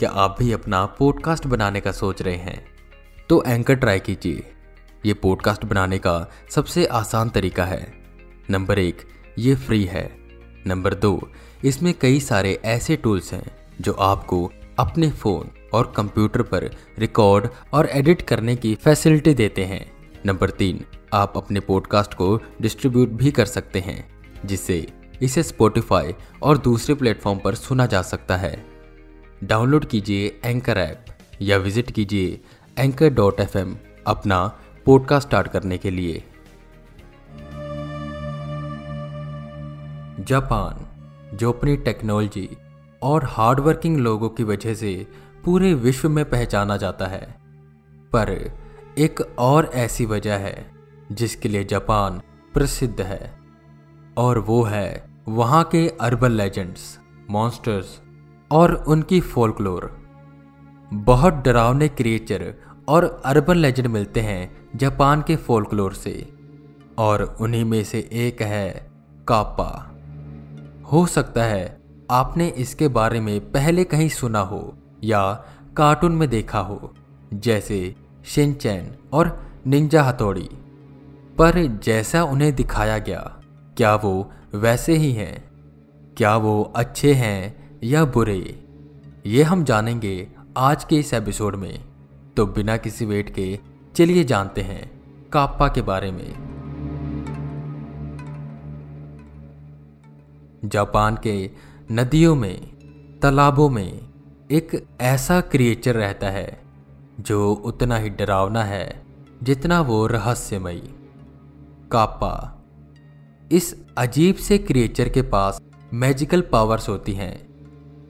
क्या आप भी अपना पॉडकास्ट बनाने का सोच रहे हैं। तो एंकर ट्राई कीजिए। ये पॉडकास्ट बनाने का सबसे आसान तरीका है। नंबर एक, ये फ्री है। नंबर दो, इसमें कई सारे ऐसे टूल्स हैं जो आपको अपने फ़ोन और कंप्यूटर पर रिकॉर्ड और एडिट करने की फैसिलिटी देते हैं। नंबर तीन, आप अपने पॉडकास्ट को डिस्ट्रीब्यूट भी कर सकते हैं, जिससे इसे स्पोटिफाई और दूसरे प्लेटफॉर्म पर सुना जा सकता है। डाउनलोड कीजिए एंकर ऐप या विज़िट कीजिए एंकर डॉट एफ़ अपना पॉडकास्ट स्टार्ट करने के लिए। जापान, जो अपनी टेक्नोलॉजी और हार्डवर्किंग लोगों की वजह से पूरे विश्व में पहचाना जाता है, पर एक और ऐसी वजह है जिसके लिए जापान प्रसिद्ध है, और वो है वहाँ के अर्बन लेजेंड्स, मॉन्स्टर्स और उनकी फोल्कलोर बहुत डरावने क्रिएचर और अर्बन लेजेंड मिलते हैं जापान के फोल्कलोर से। और उन्हीं में से एक है कापा। हो सकता है आपने इसके बारे में पहले कहीं सुना हो या कार्टून में देखा हो, जैसे शिनचैन और निंजा हथौड़ी। पर जैसा उन्हें दिखाया गया, क्या वो वैसे ही हैं? क्या वो अच्छे हैं? या बुरे, ये हम जानेंगे आज के इस एपिसोड में। तो बिना किसी वेट के चलिए जानते हैं काप्पा के बारे में। जापान के नदियों में, तालाबों में एक ऐसा क्रिएचर रहता है, जो उतना ही डरावना है जितना वो रहस्यमयी। कापा इस अजीब से क्रिएचर के पास मैजिकल पावर्स होती हैं।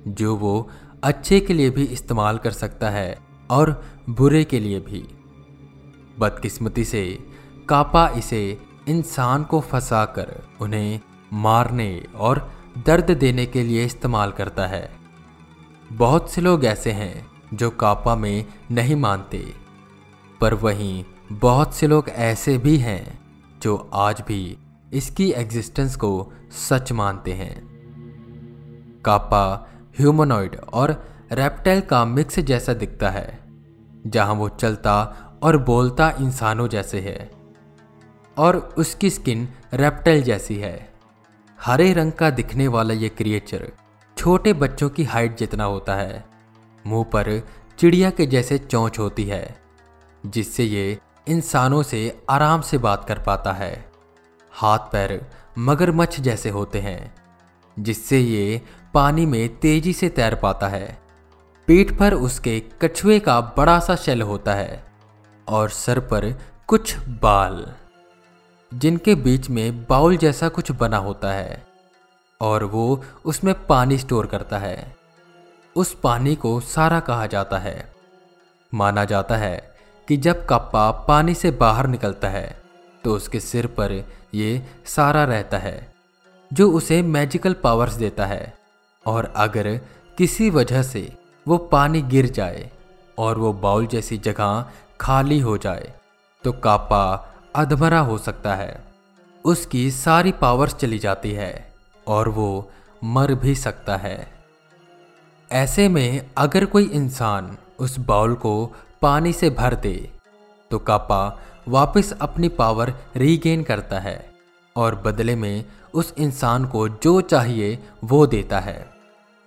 जो वो अच्छे के लिए भी इस्तेमाल कर सकता है और बुरे के लिए भी। बदकिस्मती से कापा इसे इंसान को फंसाकर उन्हें मारने और दर्द देने के लिए इस्तेमाल करता है। बहुत से लोग ऐसे हैं जो कापा में नहीं मानते, पर वहीं बहुत से लोग ऐसे भी हैं जो आज भी इसकी एग्जिस्टेंस को सच मानते हैं। कापा ह्यूमनॉइड और रेप्टाइल का मिक्स जैसा दिखता है, जहाँ वो चलता और बोलता इंसानों जैसे है, और उसकी स्किन रेप्टाइल जैसी है। हरे रंग का दिखने वाला ये क्रिएचर छोटे बच्चों की हाइट जितना होता है, मुँह पर चिड़िया के जैसे चोंच होती है, जिससे ये इंसानों से आराम से बात कर पाता है। हाथ पैर मगरमच्छ जैसे होते हैं, जिससे ये पानी में तेज़ी से तैर पाता है। पीठ पर उसके कछुए का बड़ा सा शेल होता है और सर पर कुछ बाल, जिनके बीच में बाउल जैसा कुछ बना होता है और वो उसमें पानी स्टोर करता है। उस पानी को सारा कहा जाता है। माना जाता है कि जब कप्पा पानी से बाहर निकलता है तो उसके सिर पर ये सारा रहता है, जो उसे मैजिकल पावर्स देता है। और अगर किसी वजह से वो पानी गिर जाए और वो बाउल जैसी जगह खाली हो जाए तो कापा अधमरा हो सकता है। उसकी सारी पावर्स चली जाती है और वो मर भी सकता है। ऐसे में अगर कोई इंसान उस बाउल को पानी से भर दे तो कापा वापस अपनी पावर रीगेन करता है। और बदले में उस इंसान को जो चाहिए वो देता है।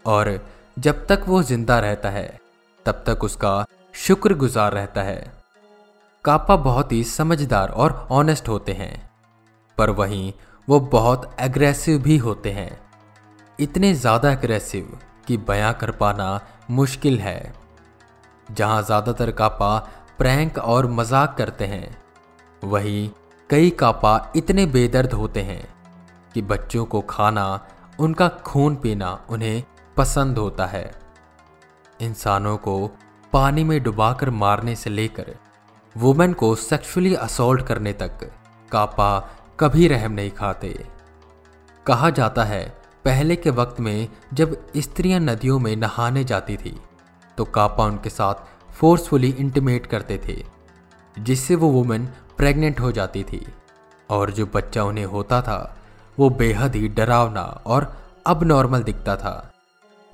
और जब तक वो ज़िंदा रहता है, तब तक उसका शुक्रगुजार रहता है। कापा बहुत ही समझदार और ऑनेस्ट होते हैं, पर वहीं वो बहुत एग्रेसिव भी होते हैं। इतने ज़्यादा एग्रेसिव कि बयां कर पाना मुश्किल है। जहाँ ज़्यादातर कापा प्रैंक और मज़ाक करते हैं, वहीं कई कापा इतने बेदर्द होते हैं कि बच्चों को खाना, उनका खून पीना उन्हें पसंद होता है। इंसानों को पानी में डुबाकर मारने से लेकर वुमेन को सेक्सुअली असोल्ट करने तक कापा कभी रहम नहीं खाते। कहा जाता है, पहले के वक्त में जब स्त्रियाँ नदियों में नहाने जाती थी तो कापा उनके साथ फोर्सफुली इंटीमेट करते थे। जिससे वो वुमेन प्रेग्नेंट हो जाती थी। और जो बच्चा उन्हें होता था, वो बेहद ही डरावना और अब नॉर्मल दिखता था,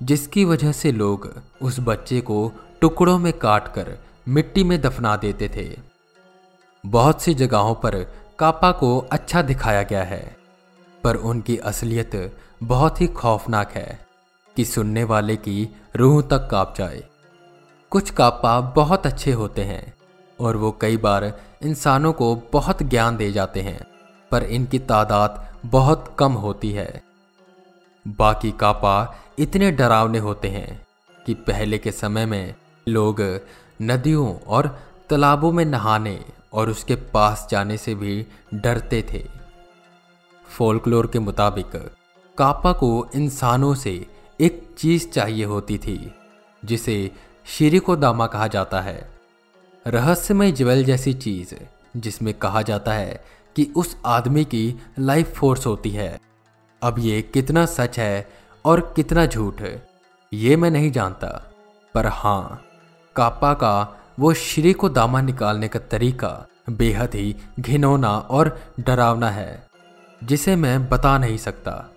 जिसकी वजह से लोग उस बच्चे को टुकड़ों में काट कर मिट्टी में दफना देते थे। बहुत सी जगहों पर कापा को अच्छा दिखाया गया है, पर उनकी असलियत बहुत ही खौफनाक है कि सुनने वाले की रूह तक काप जाए। कुछ कापा बहुत अच्छे होते हैं और वो कई बार इंसानों को बहुत ज्ञान दे जाते हैं, पर इनकी तादाद बहुत कम होती है। बाकी कापा इतने डरावने होते हैं कि पहले के समय में लोग नदियों और तालाबों में नहाने और उसके पास जाने से भी डरते थे। फोल्कलोर के मुताबिक कापा को इंसानों से एक चीज़ चाहिए होती थी, जिसे शिरिको दामा कहा जाता है। रहस्यमय ज्वेल जैसी चीज़, जिसमें कहा जाता है कि उस आदमी की लाइफ फोर्स होती है। अब ये कितना सच है और कितना झूठ, ये मैं नहीं जानता। पर हाँ कापा का वो श्री को दामा निकालने का तरीका बेहद ही घिनौना और डरावना है, जिसे मैं बता नहीं सकता।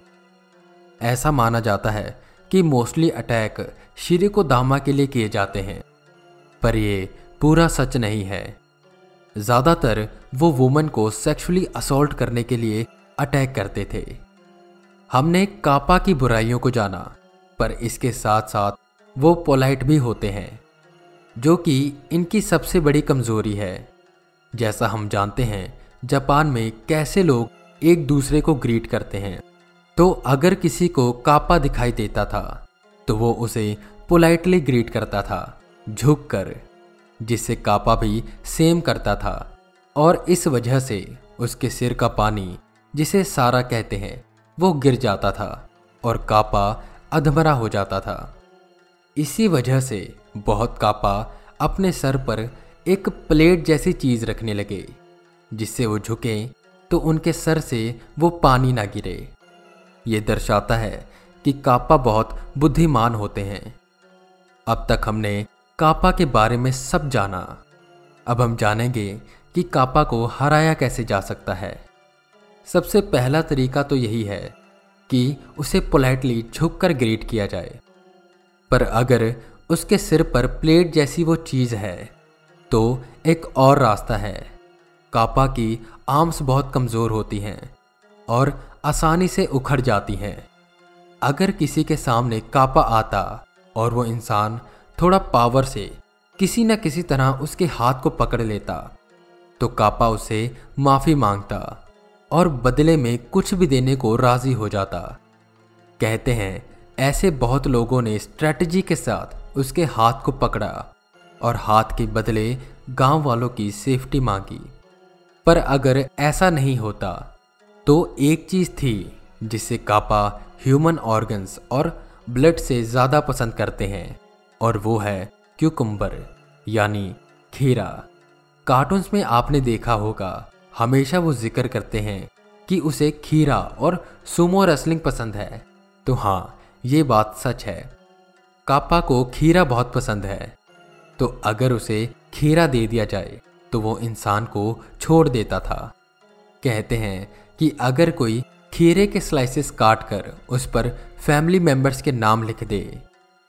ऐसा माना जाता है कि मोस्टली अटैक श्री को दामा के लिए किए जाते हैं, पर ये पूरा सच नहीं है। ज़्यादातर वो वुमन को सेक्सुअली असोल्ट करने के लिए अटैक करते थे। हमने कापा की बुराइयों को जाना, पर इसके साथ साथ वो पोलाइट भी होते हैं, जो कि इनकी सबसे बड़ी कमज़ोरी है। जैसा हम जानते हैं, जापान में कैसे लोग एक दूसरे को ग्रीट करते हैं तो अगर किसी को कापा दिखाई देता था तो वो उसे पोलाइटली ग्रीट करता था झुक कर जिससे कापा भी सेम करता था। और इस वजह से उसके सिर का पानी, जिसे सारा कहते हैं, वो गिर जाता था और कापा अधमरा हो जाता था। इसी वजह से बहुत कापा अपने सर पर एक प्लेट जैसी चीज़ रखने लगे, जिससे वो झुके तो उनके सर से वो पानी ना गिरे। ये दर्शाता है कि कापा बहुत बुद्धिमान होते हैं। अब तक हमने कापा के बारे में सब जाना। अब हम जानेंगे कि कापा को हराया कैसे जा सकता है। सबसे पहला तरीका तो यही है कि उसे पोलाइटली झुककर ग्रीट किया जाए। पर अगर उसके सिर पर प्लेट जैसी वो चीज़ है तो एक और रास्ता है। कापा की आर्म्स बहुत कमज़ोर होती हैं और आसानी से उखड़ जाती हैं। अगर किसी के सामने कापा आता और वो इंसान थोड़ा पावर से किसी न किसी तरह उसके हाथ को पकड़ लेता तो कापा उसे माफ़ी माँगता और बदले में कुछ भी देने को राज़ी हो जाता। कहते हैं, ऐसे बहुत लोगों ने स्ट्रेटजी के साथ उसके हाथ को पकड़ा और हाथ के बदले गाँव वालों की सेफ्टी मांगी। पर अगर ऐसा नहीं होता तो एक चीज़ थी जिसे कापा ह्यूमन ऑर्गन्स और ब्लड से ज़्यादा पसंद करते हैं। और वो है क्यूकम्बर, यानी खीरा। कार्टून्स में आपने देखा होगा, हमेशा वो ज़िक्र करते हैं कि उसे खीरा और सुमो रेसलिंग पसंद है। तो हाँ ये बात सच है। कापा को खीरा बहुत पसंद है। तो अगर उसे खीरा दे दिया जाए तो वो इंसान को छोड़ देता था। कहते हैं कि अगर कोई खीरे के स्लाइसेस काट कर उस पर फैमिली मेंबर्स के नाम लिख दे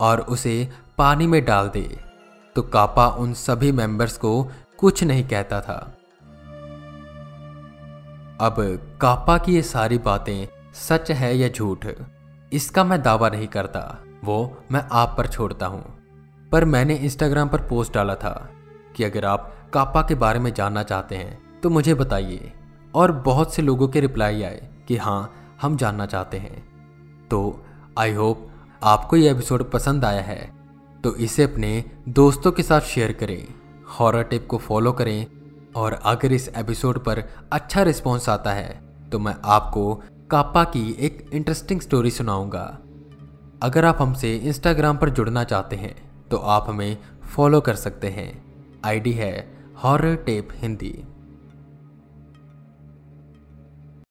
और उसे पानी में डाल दे तो कापा उन सभी मेंबर्स को कुछ नहीं कहता था। अब कापा की ये सारी बातें सच है या झूठ, इसका मैं दावा नहीं करता, वो मैं आप पर छोड़ता हूँ। पर मैंने इंस्टाग्राम पर पोस्ट डाला था कि अगर आप कापा के बारे में जानना चाहते हैं तो मुझे बताइए। और बहुत से लोगों के रिप्लाई आए कि हाँ हम जानना चाहते हैं। तो आई होप आपको ये एपिसोड पसंद आया है। तो इसे अपने दोस्तों के साथ शेयर करें हॉरर टिप को फॉलो करें और अगर इस एपिसोड पर अच्छा रिस्पॉन्स आता है तो मैं आपको कापा की एक इंटरेस्टिंग स्टोरी सुनाऊँगा। अगर आप हमसे इंस्टाग्राम पर जुड़ना चाहते हैं तो आप हमें फॉलो कर सकते हैं। आईडी है हॉरर टेप हिंदी।